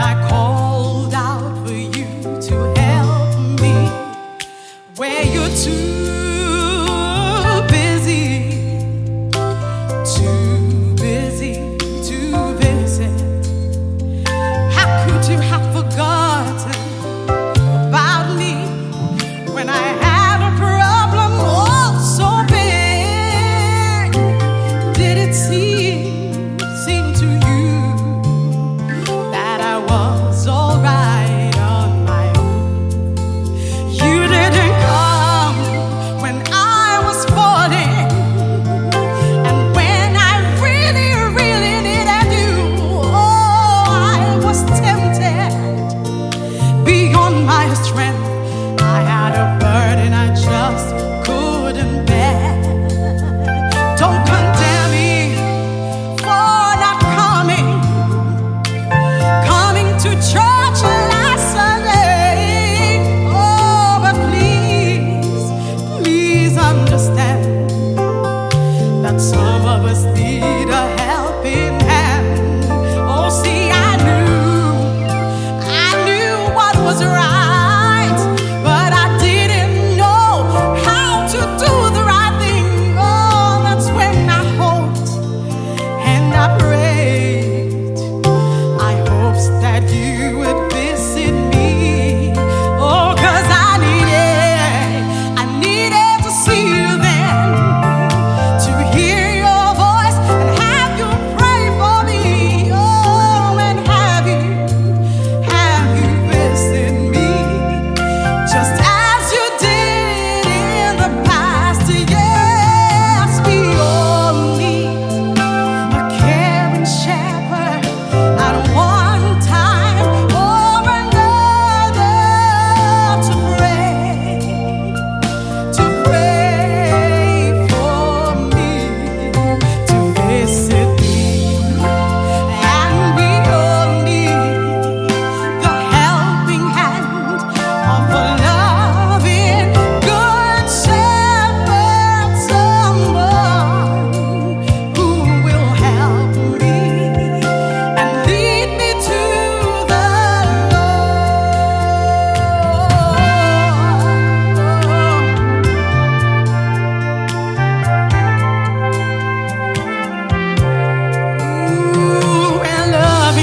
I call. I had a burden I just couldn't bear. Don't condemn me for not coming, coming to church last Sunday. Oh, but please, please understand that some of us need a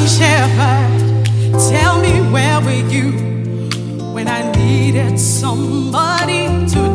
shepherd, tell me where were you when I needed somebody to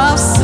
of